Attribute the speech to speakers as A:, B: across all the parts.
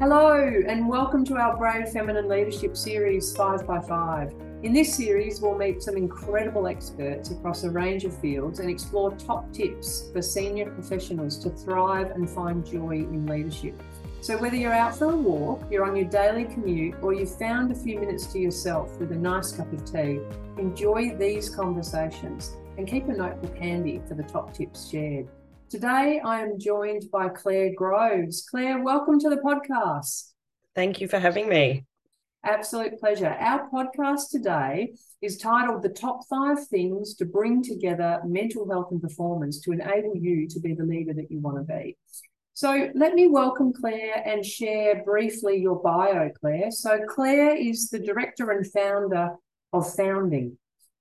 A: Hello, and welcome to our Brave Feminine Leadership Series 5 by 5 In this series, we'll meet some incredible experts across a range of fields and explore top tips for senior professionals to thrive and find joy in leadership. So, whether you're out for a walk, you're on your daily commute, or you've found a few minutes to yourself with a nice cup of tea, enjoy these conversations and keep a notebook handy for the top tips shared. Today, I am joined by Clare Groves. Clare, welcome to the podcast.
B: Thank you for having me.
A: Absolute pleasure. Our podcast today is titled The Top Five Things to Bring Together Mental Health and Performance to Enable You to Be the Leader that You Want to Be. So, let me welcome Clare and share briefly your bio, Clare. So, Clare is the director and founder of Founding,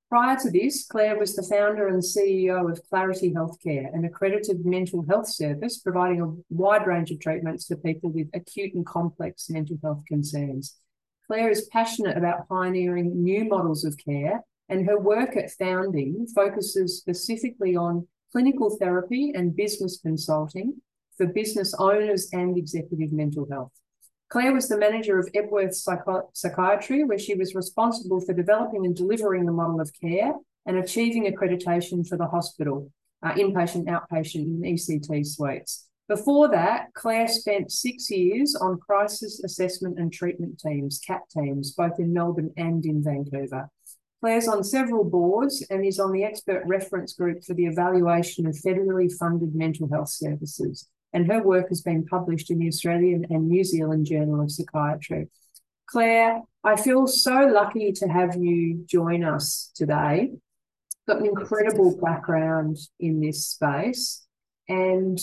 A: Prior to this, Clare was the founder and CEO of Clarity Healthcare, an accredited mental health service providing a wide range of treatments for people with acute and complex mental health concerns. Clare is passionate about pioneering new models of care, and her work at Founding focuses specifically on clinical therapy and business consulting for business owners and executive mental health. Clare was the manager of Epworth Psychiatry, where she was responsible for developing and delivering the model of care and achieving accreditation for the hospital, uh, inpatient, outpatient, and ECT suites. Before that, Clare spent six years on crisis assessment and treatment teams, CAT teams, both in Melbourne and in Vancouver. Clare's on several boards and is on the expert reference group for the evaluation of federally funded mental health services and her work has been published in the Australian and New Zealand Journal of Psychiatry. Clare, I feel so lucky to have you join us today. Got an incredible background in this space, and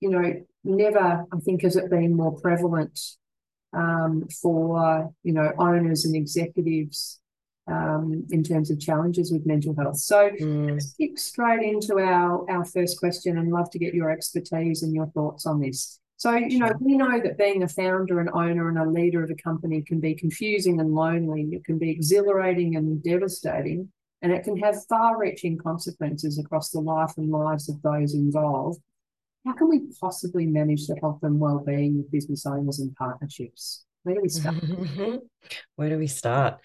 A: you know, never I think has it been more prevalent um, for you know owners and executives um, in terms of challenges with mental health. So mm. skip straight into our, our first question and love to get your expertise and your thoughts on this. So, you know, we know that being a founder and owner and a leader of a company can be confusing and lonely. It can be exhilarating and devastating, and it can have far reaching consequences across the life and lives of those involved. How can we possibly manage the health and well-being of business owners and partnerships? Where do we start?
B: Where do we start?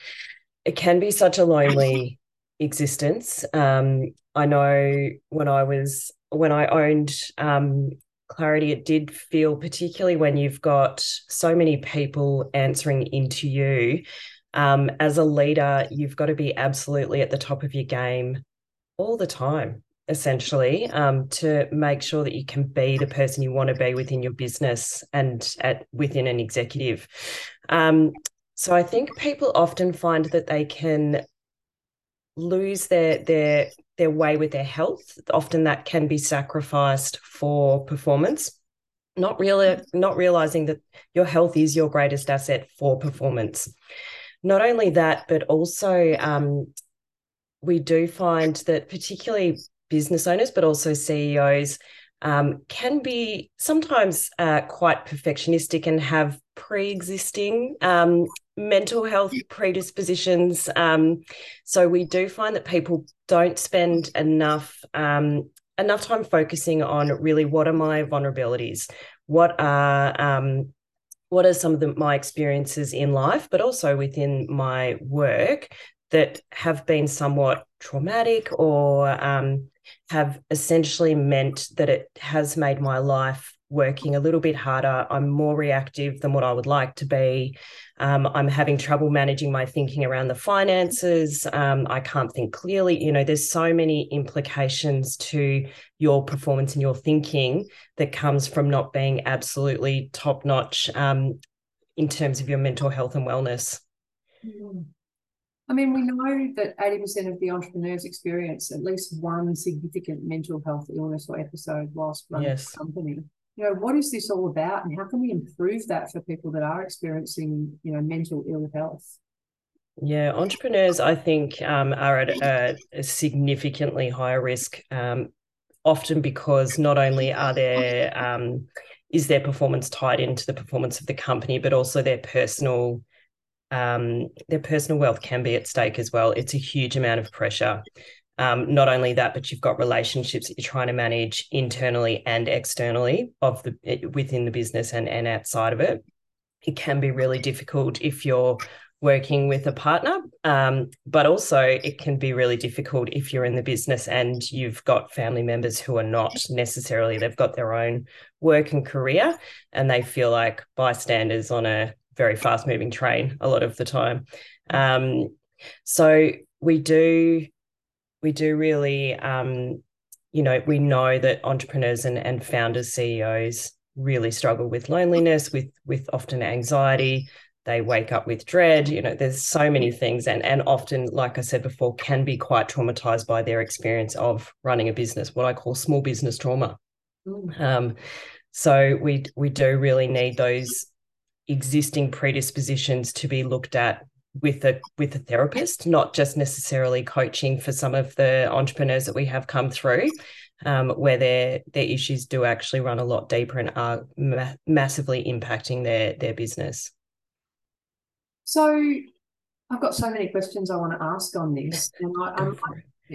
B: It can be such a lonely existence. Um, I know when I was when I owned um, Clarity, it did feel particularly when you've got so many people answering into you. Um, as a leader, you've got to be absolutely at the top of your game all the time, essentially, um, to make sure that you can be the person you want to be within your business and at within an executive. So I think people often find that they can lose their their their way with their health. Often that can be sacrificed for performance. Not really not realizing that your health is your greatest asset for performance. Not only that, but also um, we do find that particularly business owners, but also CEOs, um, can be sometimes uh, quite perfectionistic and have pre-existing um, mental health predispositions. Um, so we do find that people don't spend enough um, enough time focusing on really what are my vulnerabilities, what are um, what are some of the, my experiences in life, but also within my work that have been somewhat traumatic or um, have essentially meant that it has made my life working a little bit harder. I'm more reactive than what I would like to be. Um, I'm having trouble managing my thinking around the finances. Um, I can't think clearly. You know, there's so many implications to your performance and your thinking that comes from not being absolutely top notch um, in terms of your mental health and wellness.
A: Mm. I mean, we know that 80% of the entrepreneurs experience at least one significant mental health illness or episode whilst running yes. a company you know, what is this all about and how can we improve that for people that are experiencing, you know, mental ill health?
B: Yeah, entrepreneurs, I think, um, are at a, significantly higher risk, um, often because not only are their um, is their performance tied into the performance of the company, but also their personal um, their personal wealth can be at stake as well. It's a huge amount of pressure. Um, not only that, but you've got relationships that you're trying to manage internally and externally of the within the business and, and outside of it. it can be really difficult if you're working with a partner, um, but also it can be really difficult if you're in the business and you've got family members who are not necessarily, they've got their own work and career and they feel like bystanders on a very fast moving train a lot of the time. Um, so we do, we do really, um, you know, we know that entrepreneurs and, and founders, CEOs really struggle with loneliness, with with often anxiety, they wake up with dread you know there's so many things and and often like i said before can be quite traumatized by their experience of running a business what i call small business trauma mm. um, so we we do really need those existing predispositions to be looked at with a with a therapist not just necessarily coaching for some of the entrepreneurs that we have come through um, where their their issues do actually run a lot deeper and are ma- massively impacting their their business
A: so I've got so many questions I want to ask on this. And I, I'm,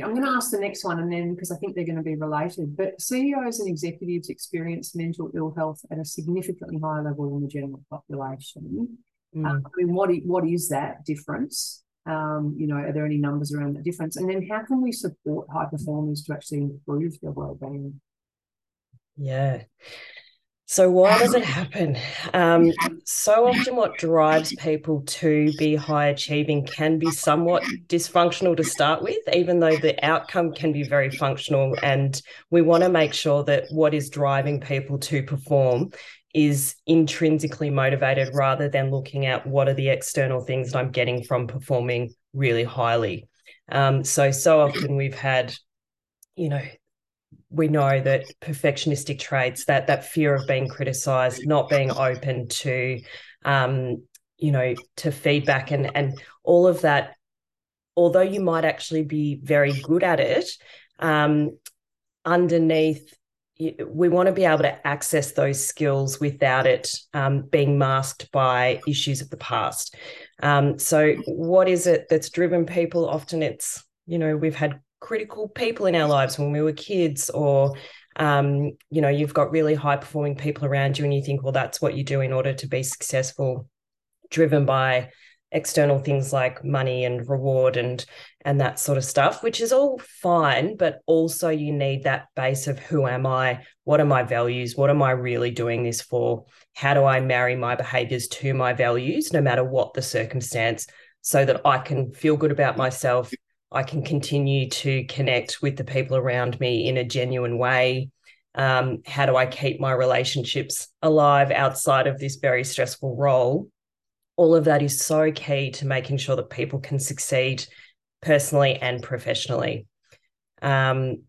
A: I'm going to ask the next one and then because I think they're going to be related. But CEOs and executives experience mental ill health at a significantly higher level than the general population. Mm. Um, I mean, what, what is that difference? Um, you know, are there any numbers around that difference? And then how can we support high performers to actually improve their well-being?
B: Yeah. So, why does it happen? Um, so often, what drives people to be high achieving can be somewhat dysfunctional to start with, even though the outcome can be very functional. And we want to make sure that what is driving people to perform is intrinsically motivated rather than looking at what are the external things that I'm getting from performing really highly. Um, so, so often we've had you know we know that perfectionistic traits, that that fear of being criticized, not being open to, um, you know, to feedback and and all of that, although you might actually be very good at it, um, underneath we want to be able to access those skills without it um, being masked by issues of the past. Um, so, what is it that's driven people? Often it's, you know, we've had critical people in our lives when we were kids or um, you know you've got really high performing people around you and you think well that's what you do in order to be successful driven by external things like money and reward and and that sort of stuff which is all fine but also you need that base of who am i what are my values what am i really doing this for how do i marry my behaviors to my values no matter what the circumstance so that i can feel good about myself I can continue to connect with the people around me in a genuine way? Um, how do I keep my relationships alive outside of this very stressful role? All of that is so key to making sure that people can succeed personally and professionally. Um,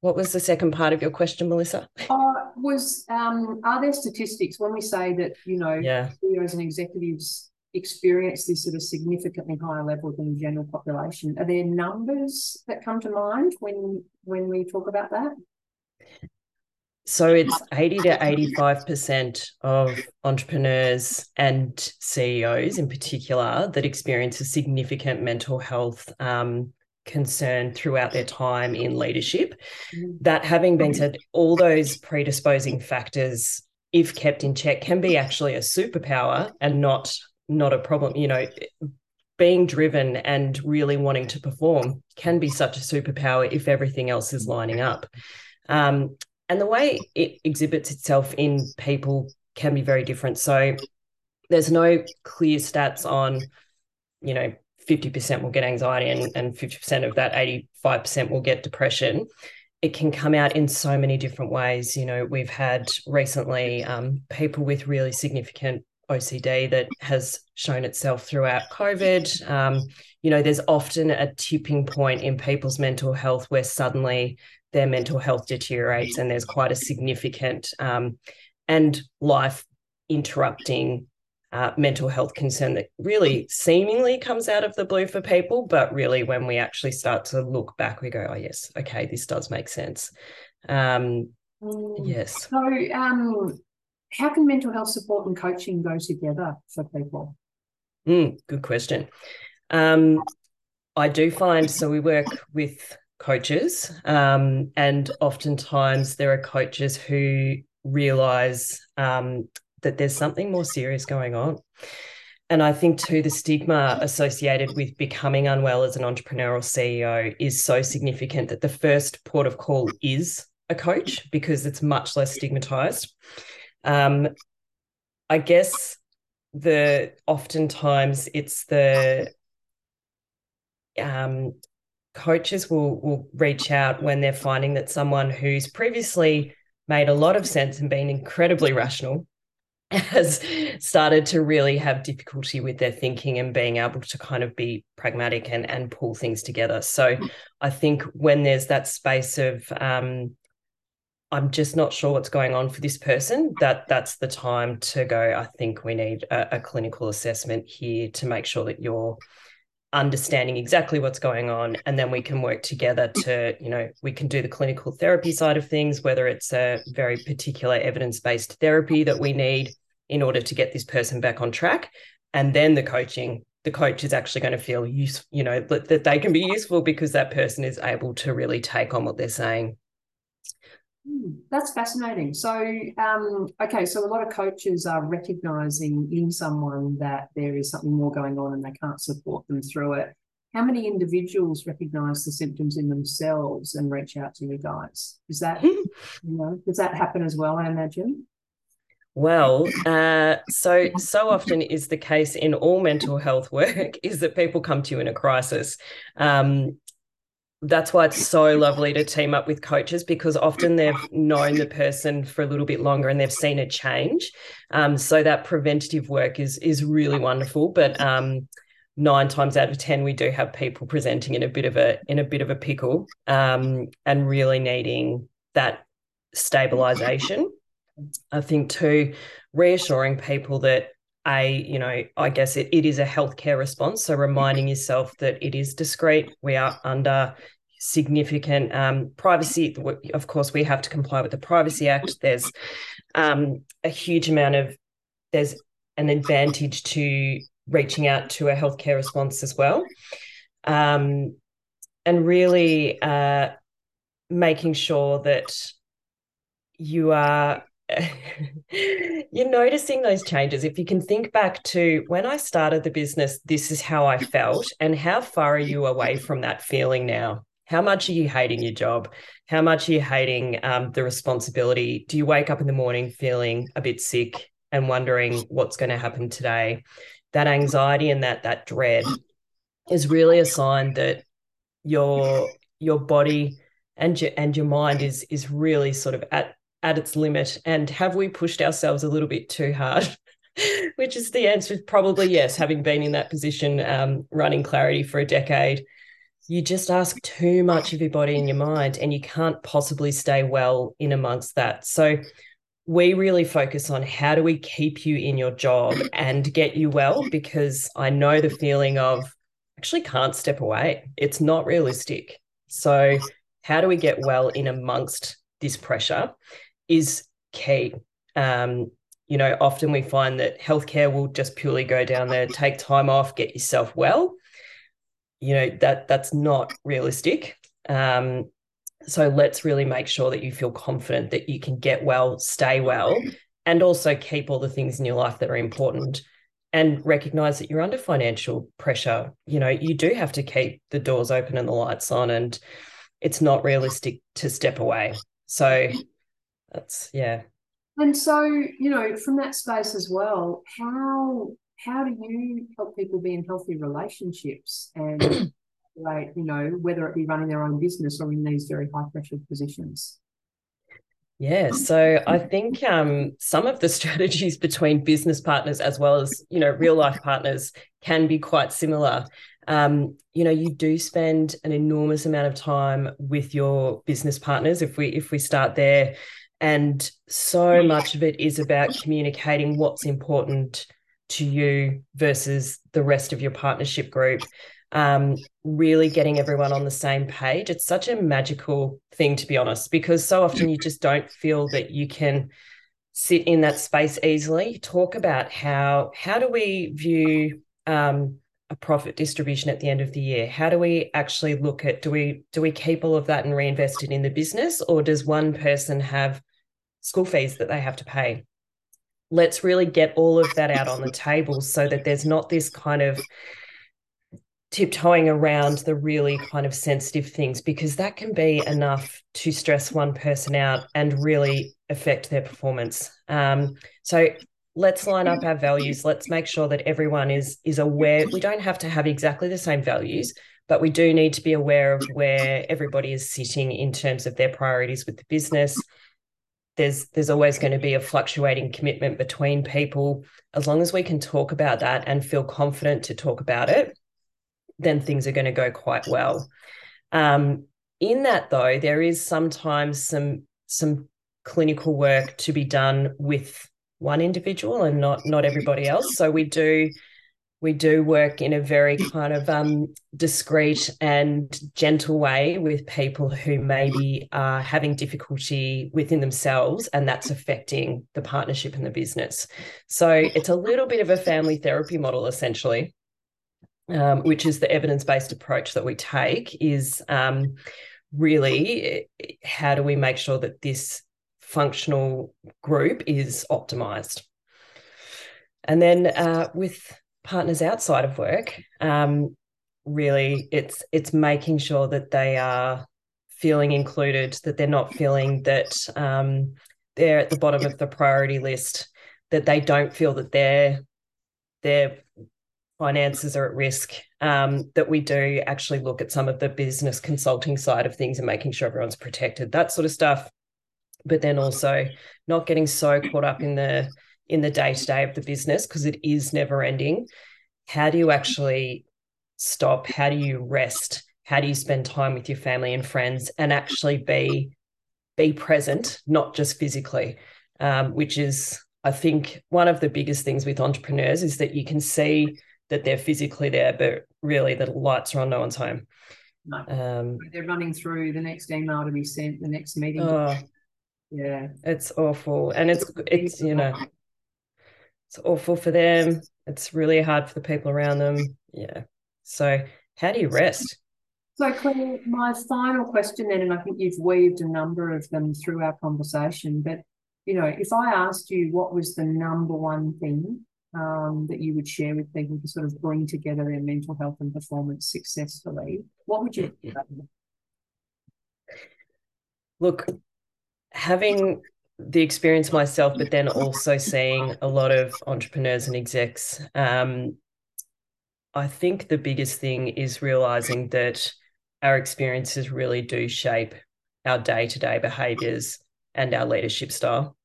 B: what was the second part of your question, Melissa?
A: Uh, was um, are there statistics when we say that you know yeah. CEOs and executives experience this at a significantly higher level than the general population. Are there numbers that come to mind when when we talk about that?
B: So it's 80 to 85% of entrepreneurs and CEOs in particular that experience a significant mental health um, concern throughout their time in leadership. Mm. That having been said, all those predisposing factors, if kept in check, can be actually a superpower and not not a problem. You know, being driven and really wanting to perform can be such a superpower if everything else is lining up. Um, and the way it exhibits itself in people can be very different. So there's no clear stats on, you know, 50% will get anxiety and, and 50% of that 85% will get depression. It can come out in so many different ways. You know, we've had recently um, people with really significant OCD that has shown itself throughout COVID. Um, you know, there's often a tipping point in people's mental health where suddenly their mental health deteriorates and there's quite a significant um, and life interrupting uh, mental health concern that really seemingly comes out of the blue for people. But really, when we actually start to look back, we go, oh, yes, okay, this does make sense. Um, mm. yes.
A: So, um, how can mental health support and coaching go together for people?
B: Mm, good question. Um, I do find so we work with coaches, um, and oftentimes there are coaches who realize um, that there's something more serious going on. And I think too, the stigma associated with becoming unwell as an entrepreneurial CEO is so significant that the first port of call is a coach because it's much less stigmatized. Um, I guess the oftentimes it's the um, coaches will will reach out when they're finding that someone who's previously made a lot of sense and been incredibly rational has started to really have difficulty with their thinking and being able to kind of be pragmatic and and pull things together. So I think when there's that space of um, I'm just not sure what's going on for this person, that that's the time to go. I think we need a, a clinical assessment here to make sure that you're understanding exactly what's going on and then we can work together to you know we can do the clinical therapy side of things whether it's a very particular evidence-based therapy that we need in order to get this person back on track. And then the coaching the coach is actually going to feel use you know that, that they can be useful because that person is able to really take on what they're saying
A: that's fascinating. So, um, okay, so a lot of coaches are recognizing in someone that there is something more going on and they can't support them through it. How many individuals recognize the symptoms in themselves and reach out to you guys? Is that, you know, does that happen as well? I imagine.
B: Well, uh, so so often is the case in all mental health work is that people come to you in a crisis. Um, that's why it's so lovely to team up with coaches because often they've known the person for a little bit longer and they've seen a change. Um, so that preventative work is is really wonderful. But um, nine times out of ten, we do have people presenting in a bit of a in a bit of a pickle um, and really needing that stabilization. I think too, reassuring people that a you know i guess it, it is a healthcare response so reminding yourself that it is discreet we are under significant um, privacy of course we have to comply with the privacy act there's um, a huge amount of there's an advantage to reaching out to a healthcare response as well um, and really uh, making sure that you are you're noticing those changes. If you can think back to when I started the business, this is how I felt. And how far are you away from that feeling now? How much are you hating your job? How much are you hating um, the responsibility? Do you wake up in the morning feeling a bit sick and wondering what's going to happen today? That anxiety and that that dread is really a sign that your your body and your and your mind is is really sort of at at its limit? And have we pushed ourselves a little bit too hard? Which is the answer is probably yes, having been in that position, um, running clarity for a decade. You just ask too much of your body and your mind, and you can't possibly stay well in amongst that. So, we really focus on how do we keep you in your job and get you well because I know the feeling of actually can't step away. It's not realistic. So, how do we get well in amongst this pressure? is key. Um, you know, often we find that healthcare will just purely go down there, take time off, get yourself well. You know that that's not realistic. Um, so let's really make sure that you feel confident that you can get well, stay well, and also keep all the things in your life that are important. And recognize that you're under financial pressure. You know, you do have to keep the doors open and the lights on, and it's not realistic to step away. So that's yeah
A: and so you know from that space as well how how do you help people be in healthy relationships and like you know whether it be running their own business or in these very high pressure positions
B: yeah, so I think um, some of the strategies between business partners as well as you know real life partners can be quite similar. Um, you know, you do spend an enormous amount of time with your business partners. If we if we start there, and so much of it is about communicating what's important to you versus the rest of your partnership group. Um, really getting everyone on the same page. It's such a magical thing, to be honest, because so often you just don't feel that you can sit in that space easily. Talk about how how do we view um, a profit distribution at the end of the year? How do we actually look at do we do we keep all of that and reinvest it in the business, or does one person have school fees that they have to pay. Let's really get all of that out on the table so that there's not this kind of tiptoeing around the really kind of sensitive things because that can be enough to stress one person out and really affect their performance. Um, so let's line up our values. Let's make sure that everyone is is aware. We don't have to have exactly the same values, but we do need to be aware of where everybody is sitting in terms of their priorities with the business. There's there's always going to be a fluctuating commitment between people. As long as we can talk about that and feel confident to talk about it, then things are going to go quite well. Um, in that, though, there is sometimes some some clinical work to be done with one individual and not not everybody else. So we do we do work in a very kind of um, discreet and gentle way with people who maybe are having difficulty within themselves and that's affecting the partnership and the business. So it's a little bit of a family therapy model essentially um, which is the evidence based approach that we take, is um, really how do we make sure that this functional group is optimized? And then uh, with partners outside of work, um, really it's it's making sure that they are feeling included, that they're not feeling that um, they're at the bottom of the priority list, that they don't feel that they're they're finances are at risk, um, that we do actually look at some of the business consulting side of things and making sure everyone's protected, that sort of stuff. But then also not getting so caught up in the in the day to day of the business because it is never ending. How do you actually stop? How do you rest? How do you spend time with your family and friends and actually be be present, not just physically, um, which is I think one of the biggest things with entrepreneurs is that you can see that they're physically there, but really the lights are on, no one's home.
A: No. Um, they're running through the next email to be sent, the next meeting.
B: Oh,
A: yeah,
B: it's awful, and it's it's you know, it's awful for them. It's really hard for the people around them. Yeah. So, how do you rest?
A: So, Clare, my final question then, and I think you've weaved a number of them through our conversation, but you know, if I asked you what was the number one thing um, that you would share with people to sort of bring together their mental health and performance successfully, what would you
B: Look, having the experience myself, but then also seeing a lot of entrepreneurs and execs, um, I think the biggest thing is realizing that our experiences really do shape our day to day behaviors and our leadership style.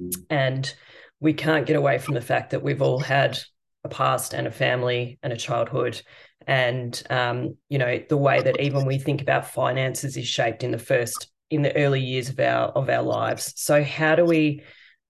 B: Mm. And we can't get away from the fact that we've all had a past and a family and a childhood and um, you know the way that even we think about finances is shaped in the first in the early years of our of our lives. So how do we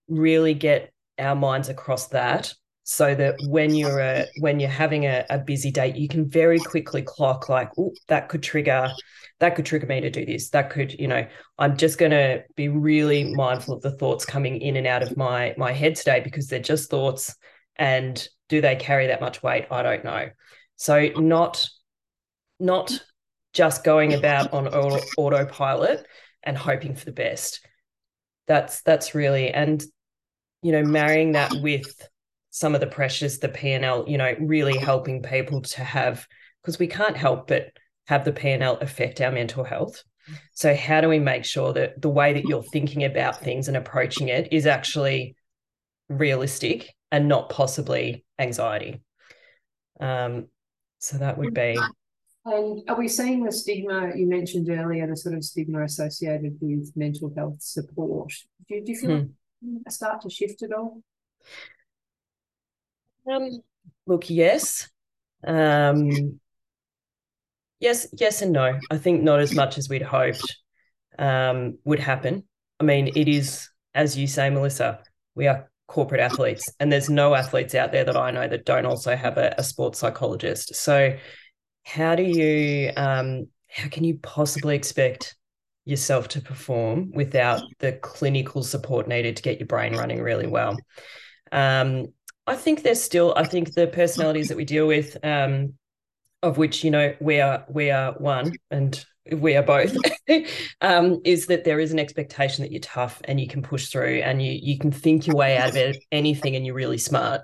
B: really get our minds across that so that when you're a, when you're having a, a busy day you can very quickly clock like oh that could trigger that could trigger me to do this. That could you know i'm just going to be really mindful of the thoughts coming in and out of my my head today because they're just thoughts and do they carry that much weight? I don't know. So not not just going about on autopilot and hoping for the best that's that's really and you know marrying that with some of the pressures the p&l you know really helping people to have because we can't help but have the P&L affect our mental health. So how do we make sure that the way that you're thinking about things and approaching it is actually realistic and not possibly anxiety? Um, so that would be.
A: And are we seeing the stigma you mentioned earlier, the sort of stigma associated with mental health support? Do you, do you feel hmm. like start to shift at all?
B: Um, look, yes. Um, Yes, yes, and no. I think not as much as we'd hoped um, would happen. I mean, it is, as you say, Melissa, we are corporate athletes, and there's no athletes out there that I know that don't also have a, a sports psychologist. So, how do you, um, how can you possibly expect yourself to perform without the clinical support needed to get your brain running really well? Um, I think there's still, I think the personalities that we deal with, um, of which you know we are we are one and we are both um, is that there is an expectation that you're tough and you can push through and you you can think your way out of it, anything and you're really smart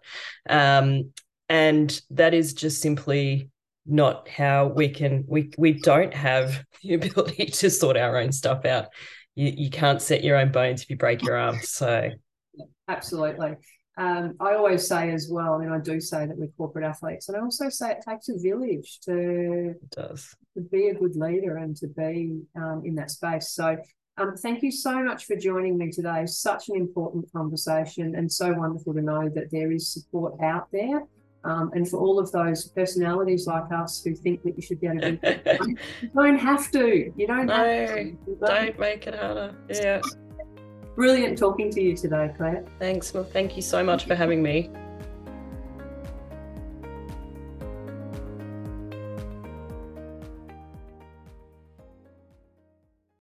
B: um, and that is just simply not how we can we we don't have the ability to sort our own stuff out you, you can't set your own bones if you break your arm so
A: absolutely um, I always say as well, I mean, I do say that we're corporate athletes, and I also say it takes a village to,
B: does.
A: to be a good leader and to be um, in that space. So, um, thank you so much for joining me today. Such an important conversation, and so wonderful to know that there is support out there. Um, and for all of those personalities like us who think that you should be able to do you don't have to. You don't
B: no,
A: have
B: to. Don't make it harder. Yeah.
A: Brilliant talking to you today, Clare.
B: Thanks. Well, thank you so much for having me.